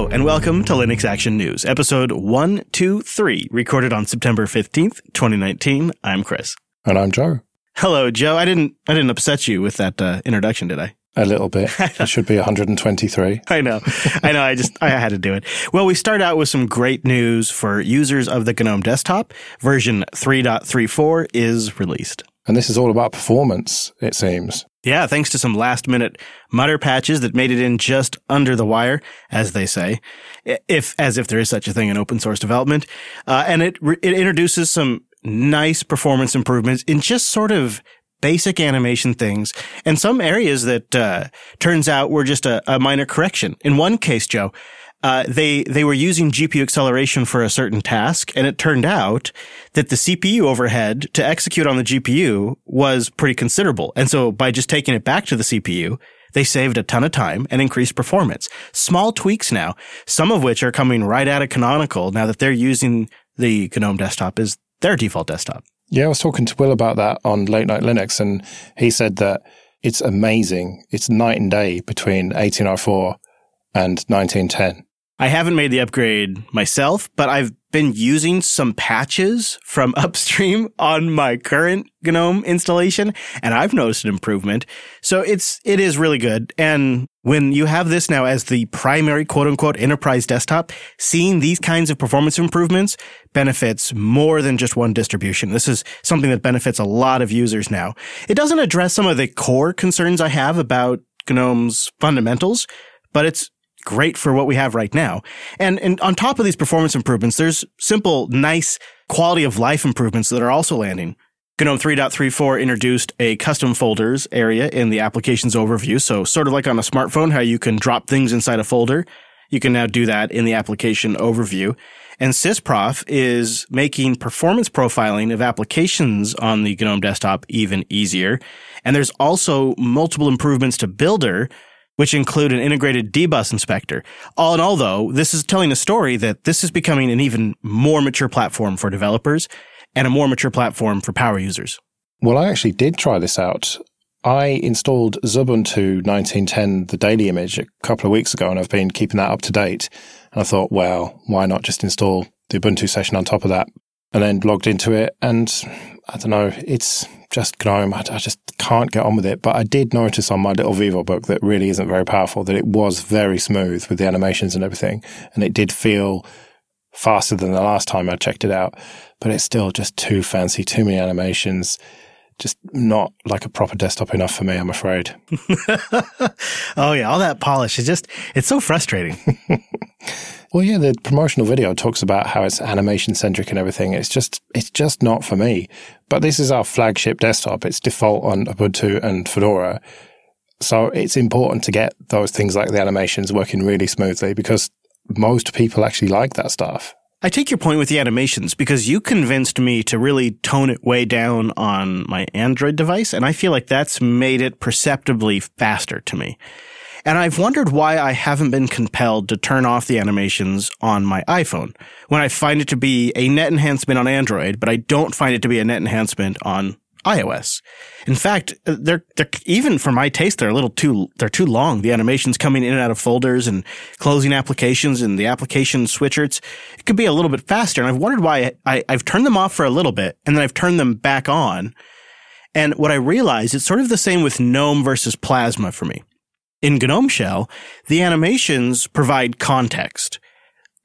Hello, and welcome to Linux Action News, episode 123, recorded on September 15th, 2019. I'm Chris. And I'm Joe. Hello, Joe. I didn't I didn't upset you with that uh, introduction, did I? A little bit. it should be 123. I know. I know. I just, I had to do it. Well, we start out with some great news for users of the GNOME desktop. Version 3.34 is released. And this is all about performance, it seems. Yeah, thanks to some last minute mutter patches that made it in just under the wire, as they say, if, as if there is such a thing in open source development. Uh, and it, it introduces some nice performance improvements in just sort of basic animation things and some areas that, uh, turns out were just a, a minor correction. In one case, Joe, uh, they they were using GPU acceleration for a certain task, and it turned out that the CPU overhead to execute on the GPU was pretty considerable. And so by just taking it back to the CPU, they saved a ton of time and increased performance. Small tweaks now, some of which are coming right out of Canonical now that they're using the GNOME desktop as their default desktop. Yeah, I was talking to Will about that on Late Night Linux, and he said that it's amazing. It's night and day between 1804 and 1910. I haven't made the upgrade myself, but I've been using some patches from upstream on my current GNOME installation and I've noticed an improvement. So it's, it is really good. And when you have this now as the primary quote unquote enterprise desktop, seeing these kinds of performance improvements benefits more than just one distribution. This is something that benefits a lot of users now. It doesn't address some of the core concerns I have about GNOME's fundamentals, but it's great for what we have right now. And, and on top of these performance improvements, there's simple, nice quality of life improvements that are also landing. GNOME 3.34 introduced a custom folders area in the applications overview. So sort of like on a smartphone, how you can drop things inside a folder. You can now do that in the application overview. And SysProf is making performance profiling of applications on the GNOME desktop even easier. And there's also multiple improvements to Builder which include an integrated dbus inspector. All in all, though, this is telling a story that this is becoming an even more mature platform for developers and a more mature platform for power users. Well, I actually did try this out. I installed Xubuntu 1910, the daily image, a couple of weeks ago, and I've been keeping that up to date. And I thought, well, why not just install the Ubuntu session on top of that? And then logged into it, and I don't know, it's just GNOME. I, I, just can't get on with it. But I did notice on my little Vivo book that really isn't very powerful, that it was very smooth with the animations and everything. And it did feel faster than the last time I checked it out. But it's still just too fancy, too many animations. Just not like a proper desktop enough for me, I'm afraid. oh, yeah. All that polish is just, it's so frustrating. Well, yeah, the promotional video talks about how it's animation centric and everything. It's just, it's just not for me. But this is our flagship desktop. It's default on Ubuntu and Fedora. So it's important to get those things like the animations working really smoothly because most people actually like that stuff. I take your point with the animations because you convinced me to really tone it way down on my Android device. And I feel like that's made it perceptibly faster to me. And I've wondered why I haven't been compelled to turn off the animations on my iPhone when I find it to be a net enhancement on Android, but I don't find it to be a net enhancement on iOS. In fact, uh, they're, they're even for my taste, they're a little too they're too long. The animations coming in and out of folders and closing applications and the application switchers, it could be a little bit faster. And I've wondered why I, I've turned them off for a little bit and then I've turned them back on. And what I realized, it's sort of the same with GNOME versus Plasma for me. In GNOME Shell, the animations provide context.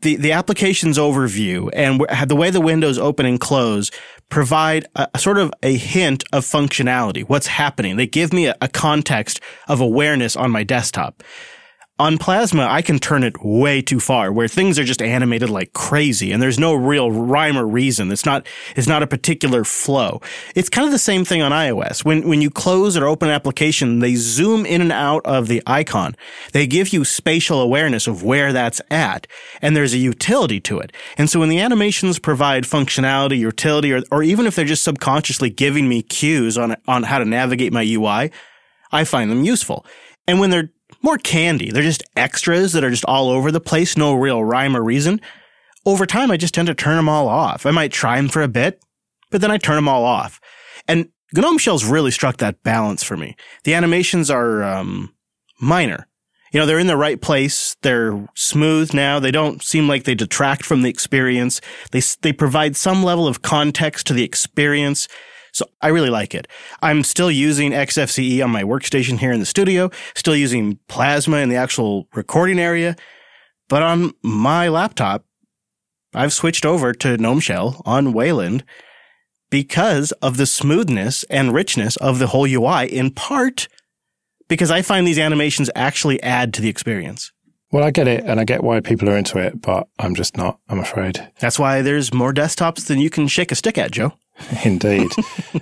The, the application's overview and the way the windows open and close provide a, a sort of a hint of functionality, what's happening. They give me a, a context of awareness on my desktop. On Plasma, I can turn it way too far where things are just animated like crazy and there's no real rhyme or reason. It's not, it's not a particular flow. It's kind of the same thing on iOS. When, when you close or open an application, they zoom in and out of the icon. They give you spatial awareness of where that's at and there's a utility to it. And so when the animations provide functionality, utility, or, or even if they're just subconsciously giving me cues on, on how to navigate my UI, I find them useful. And when they're more candy. They're just extras that are just all over the place, no real rhyme or reason. Over time, I just tend to turn them all off. I might try them for a bit, but then I turn them all off. And GNOME Shell's really struck that balance for me. The animations are um, minor you know, they're in the right place. They're smooth now. They don't seem like they detract from the experience. They, they provide some level of context to the experience. So I really like it. I'm still using XFCE on my workstation here in the studio, still using Plasma in the actual recording area. But on my laptop, I've switched over to GNOME Shell on Wayland because of the smoothness and richness of the whole UI, in part because I find these animations actually add to the experience. Well, I get it, and I get why people are into it, but I'm just not, I'm afraid. That's why there's more desktops than you can shake a stick at, Joe. Indeed.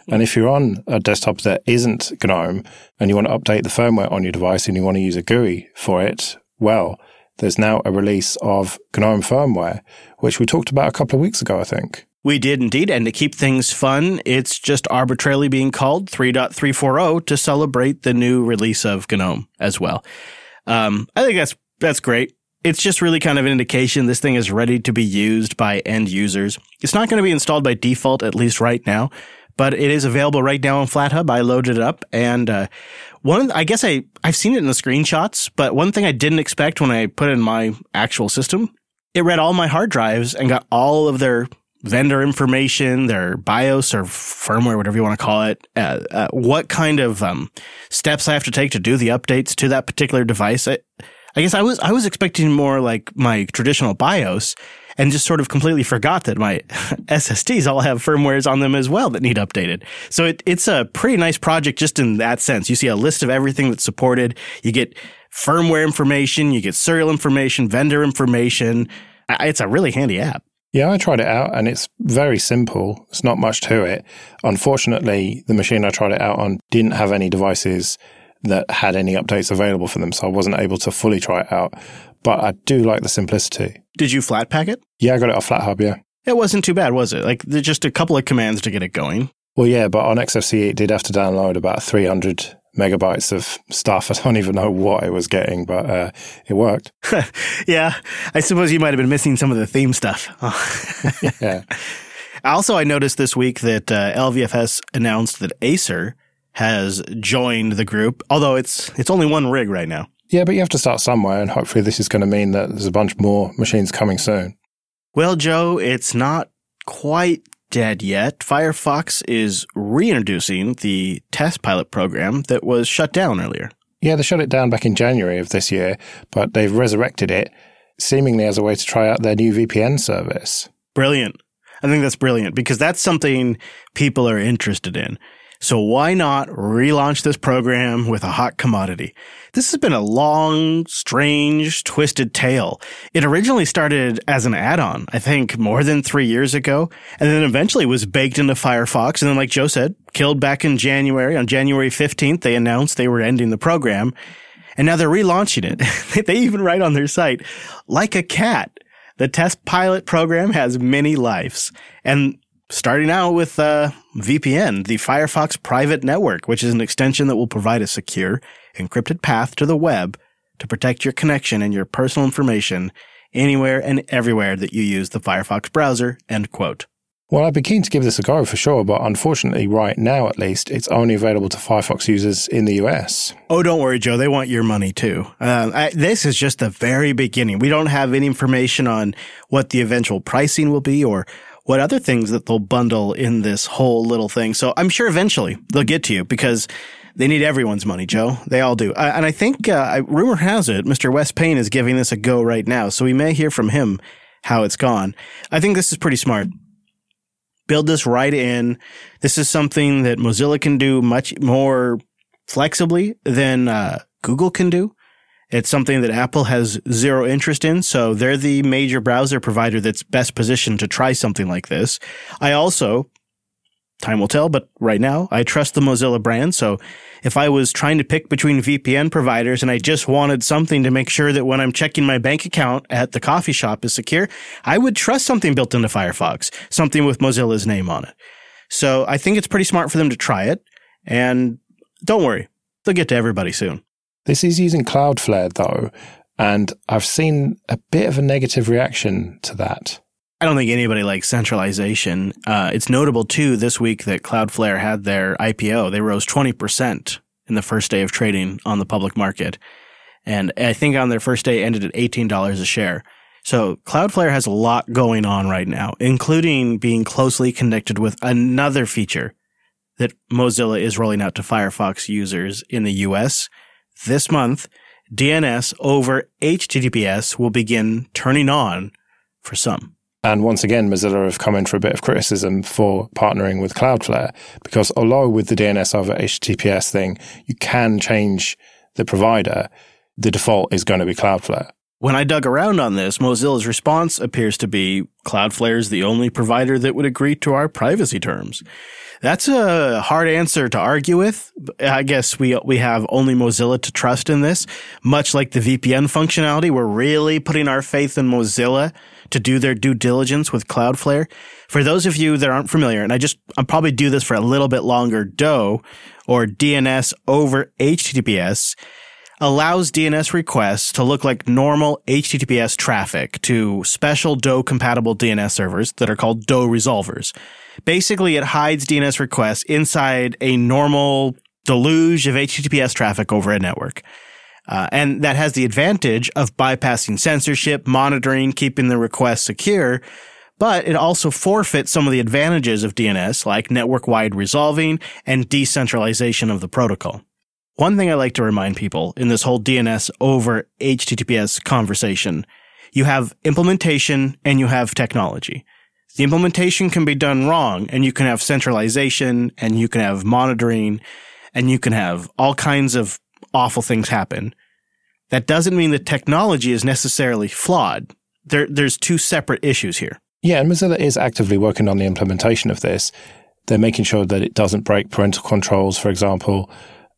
and if you're on a desktop that isn't GNOME and you want to update the firmware on your device and you want to use a GUI for it, well, there's now a release of GNOME firmware, which we talked about a couple of weeks ago, I think. We did indeed. And to keep things fun, it's just arbitrarily being called 3.340 to celebrate the new release of GNOME as well. Um, I think that's, that's great. It's just really kind of an indication this thing is ready to be used by end users. It's not going to be installed by default, at least right now, but it is available right now on FlatHub. I loaded it up and, uh, one, I guess I, I've seen it in the screenshots, but one thing I didn't expect when I put in my actual system, it read all my hard drives and got all of their vendor information, their BIOS or firmware, whatever you want to call it, uh, uh, what kind of um, steps I have to take to do the updates to that particular device. I, I guess I was I was expecting more like my traditional BIOS, and just sort of completely forgot that my SSDs all have firmwares on them as well that need updated. So it, it's a pretty nice project just in that sense. You see a list of everything that's supported. You get firmware information, you get serial information, vendor information. It's a really handy app. Yeah, I tried it out and it's very simple. It's not much to it. Unfortunately, the machine I tried it out on didn't have any devices that had any updates available for them, so I wasn't able to fully try it out. But I do like the simplicity. Did you Flatpak it? Yeah, I got it off FlatHub, yeah. It wasn't too bad, was it? Like, just a couple of commands to get it going. Well, yeah, but on XFCE, it did have to download about 300 megabytes of stuff. I don't even know what it was getting, but uh, it worked. yeah, I suppose you might have been missing some of the theme stuff. yeah. Also, I noticed this week that uh, LVFS announced that Acer has joined the group, although it's it's only one rig right now. Yeah, but you have to start somewhere, and hopefully, this is going to mean that there's a bunch more machines coming soon. Well, Joe, it's not quite dead yet. Firefox is reintroducing the test pilot program that was shut down earlier. Yeah, they shut it down back in January of this year, but they've resurrected it seemingly as a way to try out their new VPN service. Brilliant. I think that's brilliant because that's something people are interested in. So why not relaunch this program with a hot commodity? This has been a long, strange, twisted tale. It originally started as an add-on, I think more than three years ago, and then eventually was baked into Firefox. And then, like Joe said, killed back in January. On January 15th, they announced they were ending the program. And now they're relaunching it. they even write on their site, like a cat. The test pilot program has many lives. And starting out with uh, VPN, the Firefox Private Network, which is an extension that will provide a secure, encrypted path to the web to protect your connection and your personal information anywhere and everywhere that you use the Firefox browser. End quote. Well, I'd be keen to give this a go for sure, but unfortunately, right now at least, it's only available to Firefox users in the US. Oh, don't worry, Joe. They want your money too. Uh, I, this is just the very beginning. We don't have any information on what the eventual pricing will be or what other things that they'll bundle in this whole little thing. So I'm sure eventually they'll get to you because they need everyone's money, Joe. They all do. Uh, and I think, uh, rumor has it, Mr. Wes Payne is giving this a go right now. So we may hear from him how it's gone. I think this is pretty smart. Build this right in. This is something that Mozilla can do much more flexibly than uh, Google can do. It's something that Apple has zero interest in, so they're the major browser provider that's best positioned to try something like this. I also, time will tell, but right now, I trust the Mozilla brand, so if I was trying to pick between VPN providers and I just wanted something to make sure that when I'm checking my bank account at the coffee shop is secure, I would trust something built into Firefox, something with Mozilla's name on it. So I think it's pretty smart for them to try it, and don't worry, they'll get to everybody soon. This is using Cloudflare though, and I've seen a bit of a negative reaction to that. I don't think anybody likes centralization. Uh, it's notable too this week that Cloudflare had their IPO. They rose 20% in the first day of trading on the public market. And I think on their first day ended at $18 a share. So Cloudflare has a lot going on right now, including being closely connected with another feature that Mozilla is rolling out to Firefox users in the US. This month, DNS over HTTPS will begin turning on for some. And once again, Mozilla have come in for a bit of criticism for partnering with Cloudflare because although with the DNS over HTTPS thing, you can change the provider, the default is going to be Cloudflare. When I dug around on this, Mozilla's response appears to be Cloudflare is the only provider that would agree to our privacy terms. That's a hard answer to argue with. I guess we we have only Mozilla to trust in this. Much like the VPN functionality, we're really putting our faith in Mozilla to do their due diligence with Cloudflare. For those of you that aren't familiar, and I just I'll probably do this for a little bit longer, DoH or DNS over HTTPS allows DNS requests to look like normal HTTPS traffic to special DoH compatible DNS servers that are called DoH resolvers. Basically, it hides DNS requests inside a normal deluge of HTTPS traffic over a network. Uh, and that has the advantage of bypassing censorship, monitoring, keeping the request secure, but it also forfeits some of the advantages of DNS, like network wide resolving and decentralization of the protocol. One thing I like to remind people in this whole DNS over HTTPS conversation, you have implementation and you have technology. The implementation can be done wrong and you can have centralization and you can have monitoring and you can have all kinds of awful things happen. That doesn't mean the technology is necessarily flawed. There, there's two separate issues here. Yeah, and Mozilla is actively working on the implementation of this. They're making sure that it doesn't break parental controls, for example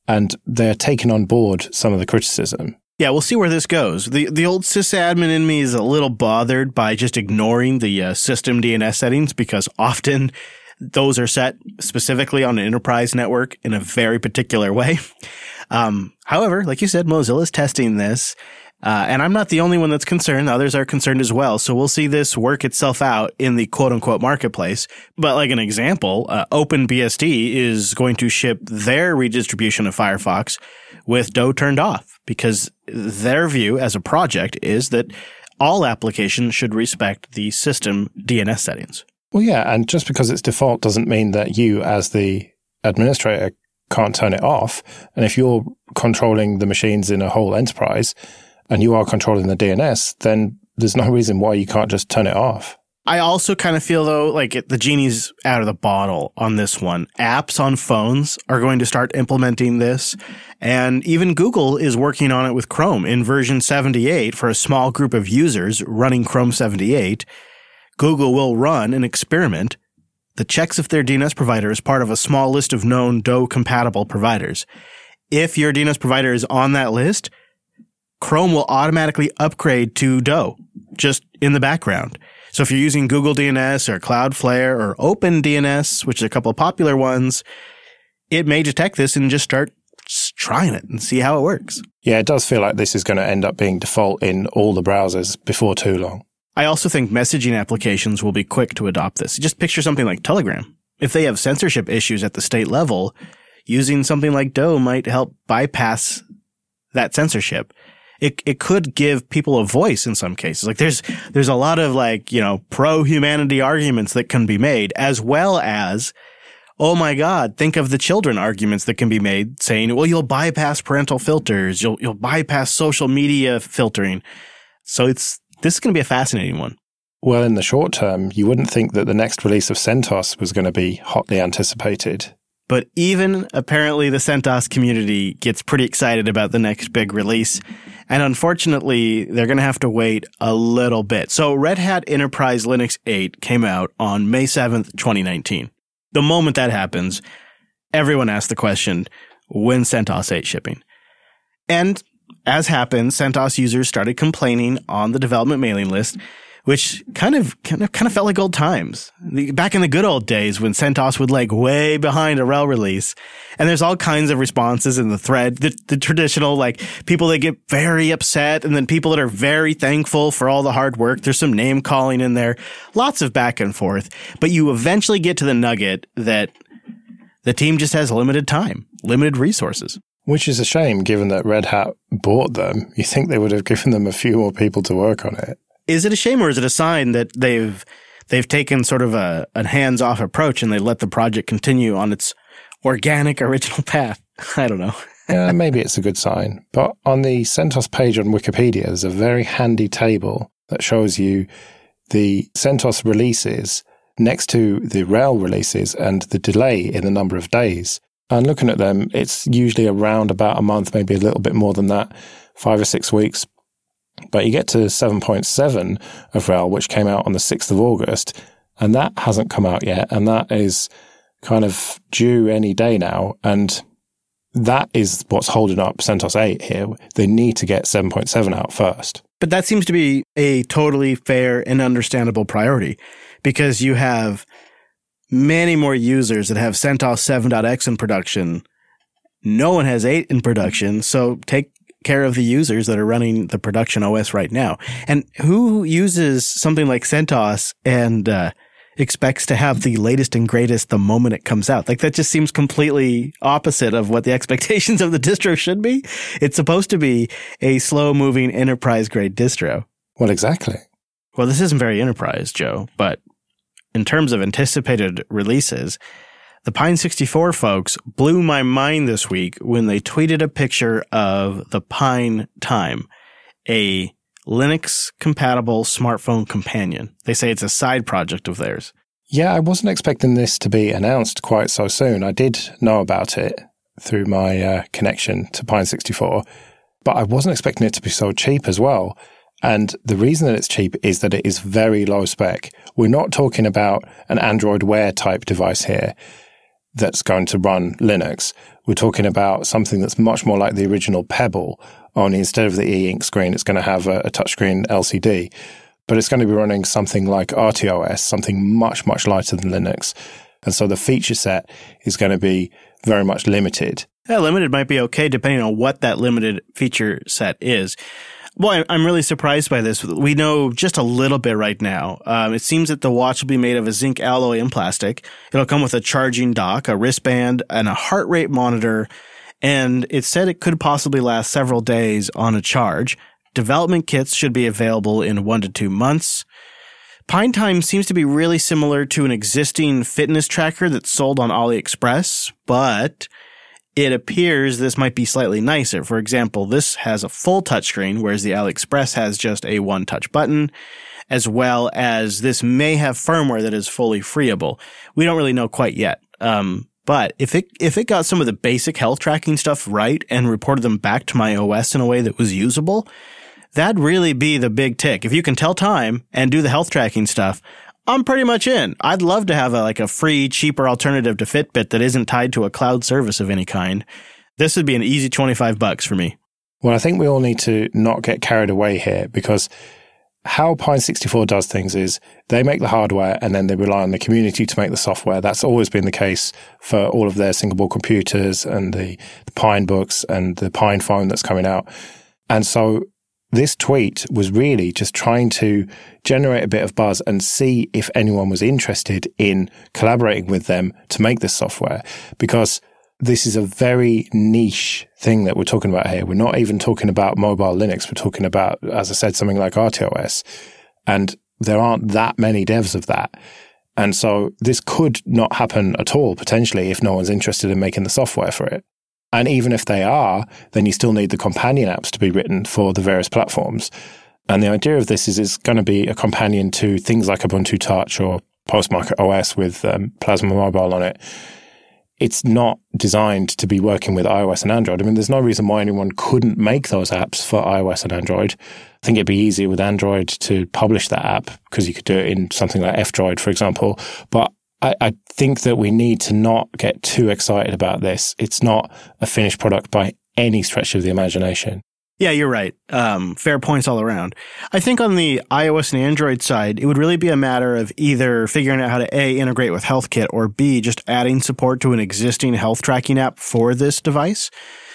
and they're taking on board some of the criticism. Yeah, we'll see where this goes. The the old sysadmin in me is a little bothered by just ignoring the uh, system DNS settings because often those are set specifically on an enterprise network in a very particular way. Um, however, like you said, Mozilla is testing this uh, and I'm not the only one that's concerned. Others are concerned as well. So we'll see this work itself out in the quote unquote marketplace. But like an example, uh, OpenBSD is going to ship their redistribution of Firefox with DoH turned off because their view as a project is that all applications should respect the system DNS settings. Well, yeah. And just because it's default doesn't mean that you as the administrator can't turn it off. And if you're controlling the machines in a whole enterprise, and you are controlling the DNS, then there's no reason why you can't just turn it off. I also kind of feel though like it, the genie's out of the bottle on this one. Apps on phones are going to start implementing this, and even Google is working on it with Chrome in version 78 for a small group of users running Chrome 78. Google will run an experiment that checks if their DNS provider is part of a small list of known DoH compatible providers. If your DNS provider is on that list, Chrome will automatically upgrade to DoH just in the background. So if you're using Google DNS or Cloudflare or OpenDNS, which is a couple of popular ones, it may detect this and just start trying it and see how it works. Yeah, it does feel like this is going to end up being default in all the browsers before too long. I also think messaging applications will be quick to adopt this. Just picture something like Telegram. If they have censorship issues at the state level, using something like DoH might help bypass that censorship it it could give people a voice in some cases. Like there's there's a lot of like, you know, pro humanity arguments that can be made as well as oh my god, think of the children arguments that can be made saying, well, you'll bypass parental filters, you'll you'll bypass social media filtering. So it's this is going to be a fascinating one. Well, in the short term, you wouldn't think that the next release of CentOS was going to be hotly anticipated. But even apparently the CentOS community gets pretty excited about the next big release. And unfortunately, they're going to have to wait a little bit. So Red Hat Enterprise Linux 8 came out on May 7th, 2019. The moment that happens, everyone asks the question, when CentOS 8 shipping? And as happened, CentOS users started complaining on the development mailing list which kind of kind of kind of felt like old times. back in the good old days when CentOS would lag way behind a RHEL release. And there's all kinds of responses in the thread. The, the traditional like people that get very upset and then people that are very thankful for all the hard work. There's some name calling in there. Lots of back and forth. But you eventually get to the nugget that the team just has limited time, limited resources. Which is a shame given that Red Hat bought them. You think they would have given them a few more people to work on it. Is it a shame or is it a sign that they've they've taken sort of a, a hands-off approach and they let the project continue on its organic original path? I don't know. yeah, maybe it's a good sign. But on the CentOS page on Wikipedia, there's a very handy table that shows you the CentOS releases next to the RHEL releases and the delay in the number of days. And looking at them, it's usually around about a month, maybe a little bit more than that, five or six weeks. But you get to 7.7 of RHEL, which came out on the 6th of August, and that hasn't come out yet. And that is kind of due any day now. And that is what's holding up CentOS 8 here. They need to get 7.7 out first. But that seems to be a totally fair and understandable priority because you have many more users that have CentOS 7.x in production. No one has 8 in production. So take care of the users that are running the production OS right now. And who uses something like CentOS and uh, expects to have the latest and greatest the moment it comes out? Like that just seems completely opposite of what the expectations of the distro should be. It's supposed to be a slow moving enterprise grade distro. Well, exactly. Well, this isn't very enterprise, Joe, but in terms of anticipated releases, the Pine 64 folks blew my mind this week when they tweeted a picture of the Pine Time, a Linux compatible smartphone companion. They say it's a side project of theirs. Yeah, I wasn't expecting this to be announced quite so soon. I did know about it through my uh, connection to Pine 64, but I wasn't expecting it to be so cheap as well. And the reason that it's cheap is that it is very low spec. We're not talking about an Android Wear type device here that's going to run Linux. We're talking about something that's much more like the original Pebble, only instead of the e-ink screen, it's going to have a, a touchscreen LCD. But it's going to be running something like RTOS, something much, much lighter than Linux. And so the feature set is going to be very much limited. Yeah, limited might be okay depending on what that limited feature set is. Well, I'm really surprised by this. We know just a little bit right now. Um, it seems that the watch will be made of a zinc alloy and plastic. It'll come with a charging dock, a wristband, and a heart rate monitor. And it said it could possibly last several days on a charge. Development kits should be available in one to two months. Pine Time seems to be really similar to an existing fitness tracker that's sold on AliExpress, but it appears this might be slightly nicer. For example, this has a full touchscreen, whereas the AliExpress has just a one touch button, as well as this may have firmware that is fully freeable. We don't really know quite yet. Um, but if it, if it got some of the basic health tracking stuff right and reported them back to my OS in a way that was usable, that'd really be the big tick. If you can tell time and do the health tracking stuff, I'm pretty much in. I'd love to have a, like a free, cheaper alternative to Fitbit that isn't tied to a cloud service of any kind. This would be an easy 25 bucks for me. Well, I think we all need to not get carried away here because how Pine 64 does things is they make the hardware and then they rely on the community to make the software. That's always been the case for all of their single board computers and the, the Pine books and the Pine phone that's coming out. And so this tweet was really just trying to generate a bit of buzz and see if anyone was interested in collaborating with them to make this software because this is a very niche thing that we're talking about here. We're not even talking about mobile Linux. We're talking about, as I said, something like RTOS. And there aren't that many devs of that. And so this could not happen at all potentially if no one's interested in making the software for it. And even if they are, then you still need the companion apps to be written for the various platforms. And the idea of this is it's going to be a companion to things like Ubuntu Touch or Postmarket OS with um, Plasma Mobile on it. It's not designed to be working with iOS and Android. I mean, there's no reason why anyone couldn't make those apps for iOS and Android. I think it'd be easier with Android to publish that app because you could do it in something like F-Droid, for example. But I, I think that we need to not get too excited about this. It's not a finished product by any stretch of the imagination. Yeah, you're right. Um, fair points all around. I think on the iOS and Android side, it would really be a matter of either figuring out how to A, integrate with HealthKit, or B, just adding support to an existing health tracking app for this device.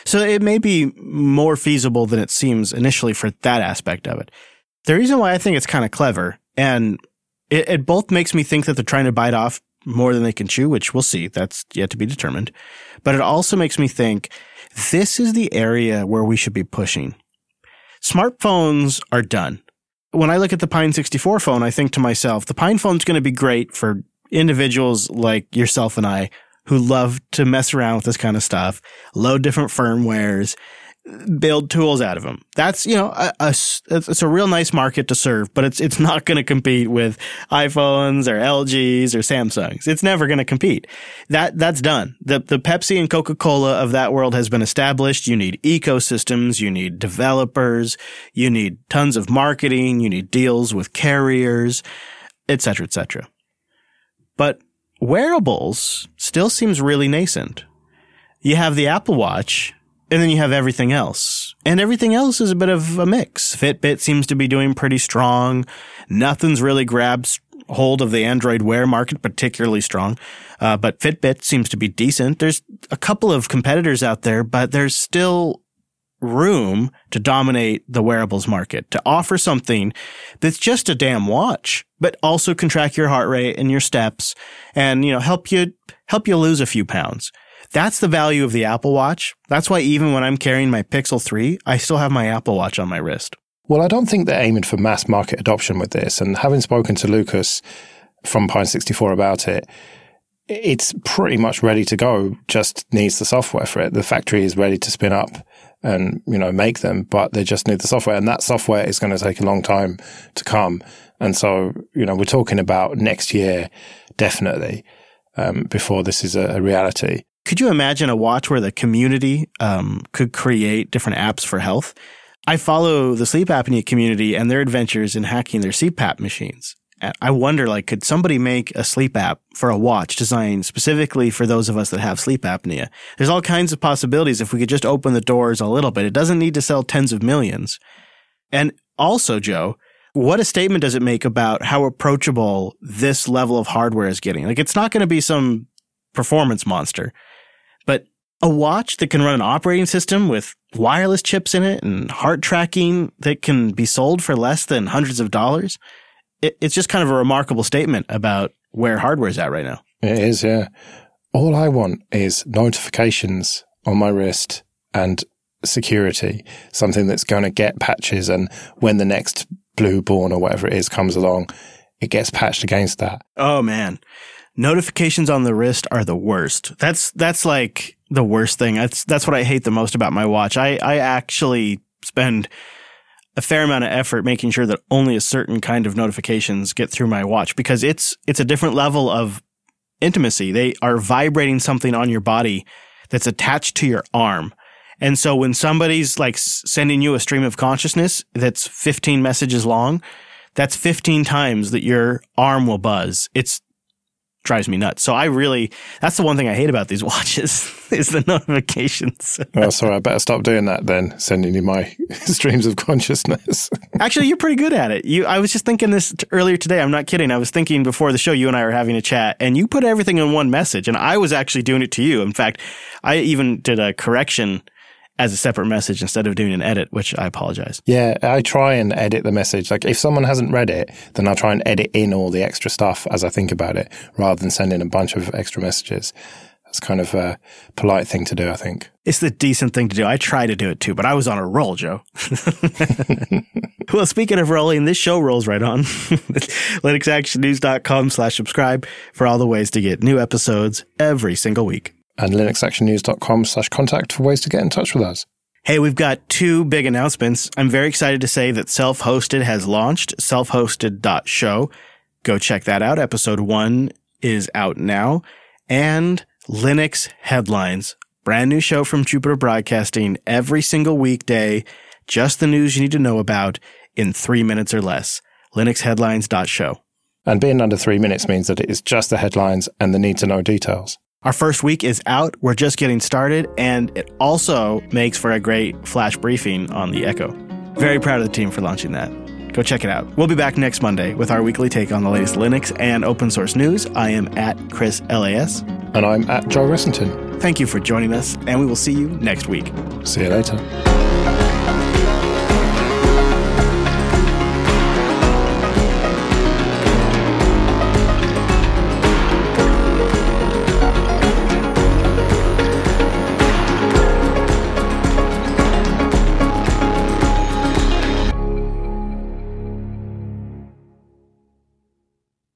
So it may be more feasible than it seems initially for that aspect of it. The reason why I think it's kind of clever, and it, it both makes me think that they're trying to bite off more than they can chew, which we'll see. That's yet to be determined. But it also makes me think this is the area where we should be pushing. Smartphones are done. When I look at the Pine 64 phone, I think to myself, the Pine phone's going to be great for individuals like yourself and I who love to mess around with this kind of stuff, load different firmwares, build tools out of them. That's you know a, a it's a real nice market to serve, but it's it's not going to compete with iPhones or LGs or Samsungs. It's never going to compete. That that's done. The the Pepsi and Coca Cola of that world has been established. You need ecosystems. You need developers. You need tons of marketing. You need deals with carriers, etc. etc. But wearables still seems really nascent. You have the Apple Watch and then you have everything else. And everything else is a bit of a mix. Fitbit seems to be doing pretty strong. Nothing's really grabbed hold of the Android Wear market particularly strong. Uh, but Fitbit seems to be decent. There's a couple of competitors out there, but there's still room to dominate the wearables market, to offer something that's just a damn watch, but also can track your heart rate and your steps and, you know, help you, help you lose a few pounds. That's the value of the Apple Watch. That's why even when I'm carrying my Pixel 3, I still have my Apple Watch on my wrist. Well, I don't think they're aiming for mass market adoption with this. And having spoken to Lucas from Pine64 about it, it's pretty much ready to go, just needs the software for it. The factory is ready to spin up and, you know, make them, but they just need the software. And that software is going to take a long time to come. And so, you know, we're talking about next year, definitely, um, before this is a, a reality. Could you imagine a watch where the community um, could create different apps for health? I follow the sleep apnea community and their adventures in hacking their CPAP machines. I wonder, like, could somebody make a sleep app for a watch designed specifically for those of us that have sleep apnea? There's all kinds of possibilities if we could just open the doors a little bit. It doesn't need to sell tens of millions. And also, Joe, what a statement does it make about how approachable this level of hardware is getting? Like, it's not going to be some performance monster. But a watch that can run an operating system with wireless chips in it and heart tracking that can be sold for less than hundreds of dollars, it, it's just kind of a remarkable statement about where hardware is at right now. It is, yeah. All I want is notifications on my wrist and security, something that's going to get patches. And when the next BlueBorne or whatever it is comes along, it gets patched against that. Oh, man notifications on the wrist are the worst. That's that's like the worst thing. That's that's what I hate the most about my watch. I I actually spend a fair amount of effort making sure that only a certain kind of notifications get through my watch because it's it's a different level of intimacy. They are vibrating something on your body that's attached to your arm. And so when somebody's like sending you a stream of consciousness that's 15 messages long, that's 15 times that your arm will buzz. It's drives me nuts. So I really, that's the one thing I hate about these watches is the notifications. oh, sorry. I better stop doing that then, sending you my streams of consciousness. Actually, you're pretty good at it. You, I was just thinking this earlier today. I'm not kidding. I was thinking before the show, you and I were having a chat and you put everything in one message and I was actually doing it to you. In fact, I even did a correction as a separate message instead of doing an edit, which I apologize. Yeah, I try and edit the message. Like if someone hasn't read it, then I'll try and edit in all the extra stuff as I think about it rather than sending a bunch of extra messages. That's kind of a polite thing to do, I think. It's the decent thing to do. I try to do it too, but I was on a roll, Joe. well, speaking of rolling, this show rolls right on. LinuxActionNews.com slash subscribe for all the ways to get new episodes every single week and linuxactionnews.com slash contact for ways to get in touch with us. Hey, we've got two big announcements. I'm very excited to say that Self Hosted has launched, selfhosted.show. Go check that out. Episode one is out now. And Linux Headlines, brand new show from Jupiter Broadcasting every single weekday. Just the news you need to know about in three minutes or less. LinuxHeadlines.show. And being under three minutes means that it is just the headlines and the need to know details. Our first week is out. We're just getting started, and it also makes for a great flash briefing on the Echo. Very proud of the team for launching that. Go check it out. We'll be back next Monday with our weekly take on the latest Linux and open source news. I am at Chris LAS. And I'm at Joe Ressington. Thank you for joining us, and we will see you next week. See you later.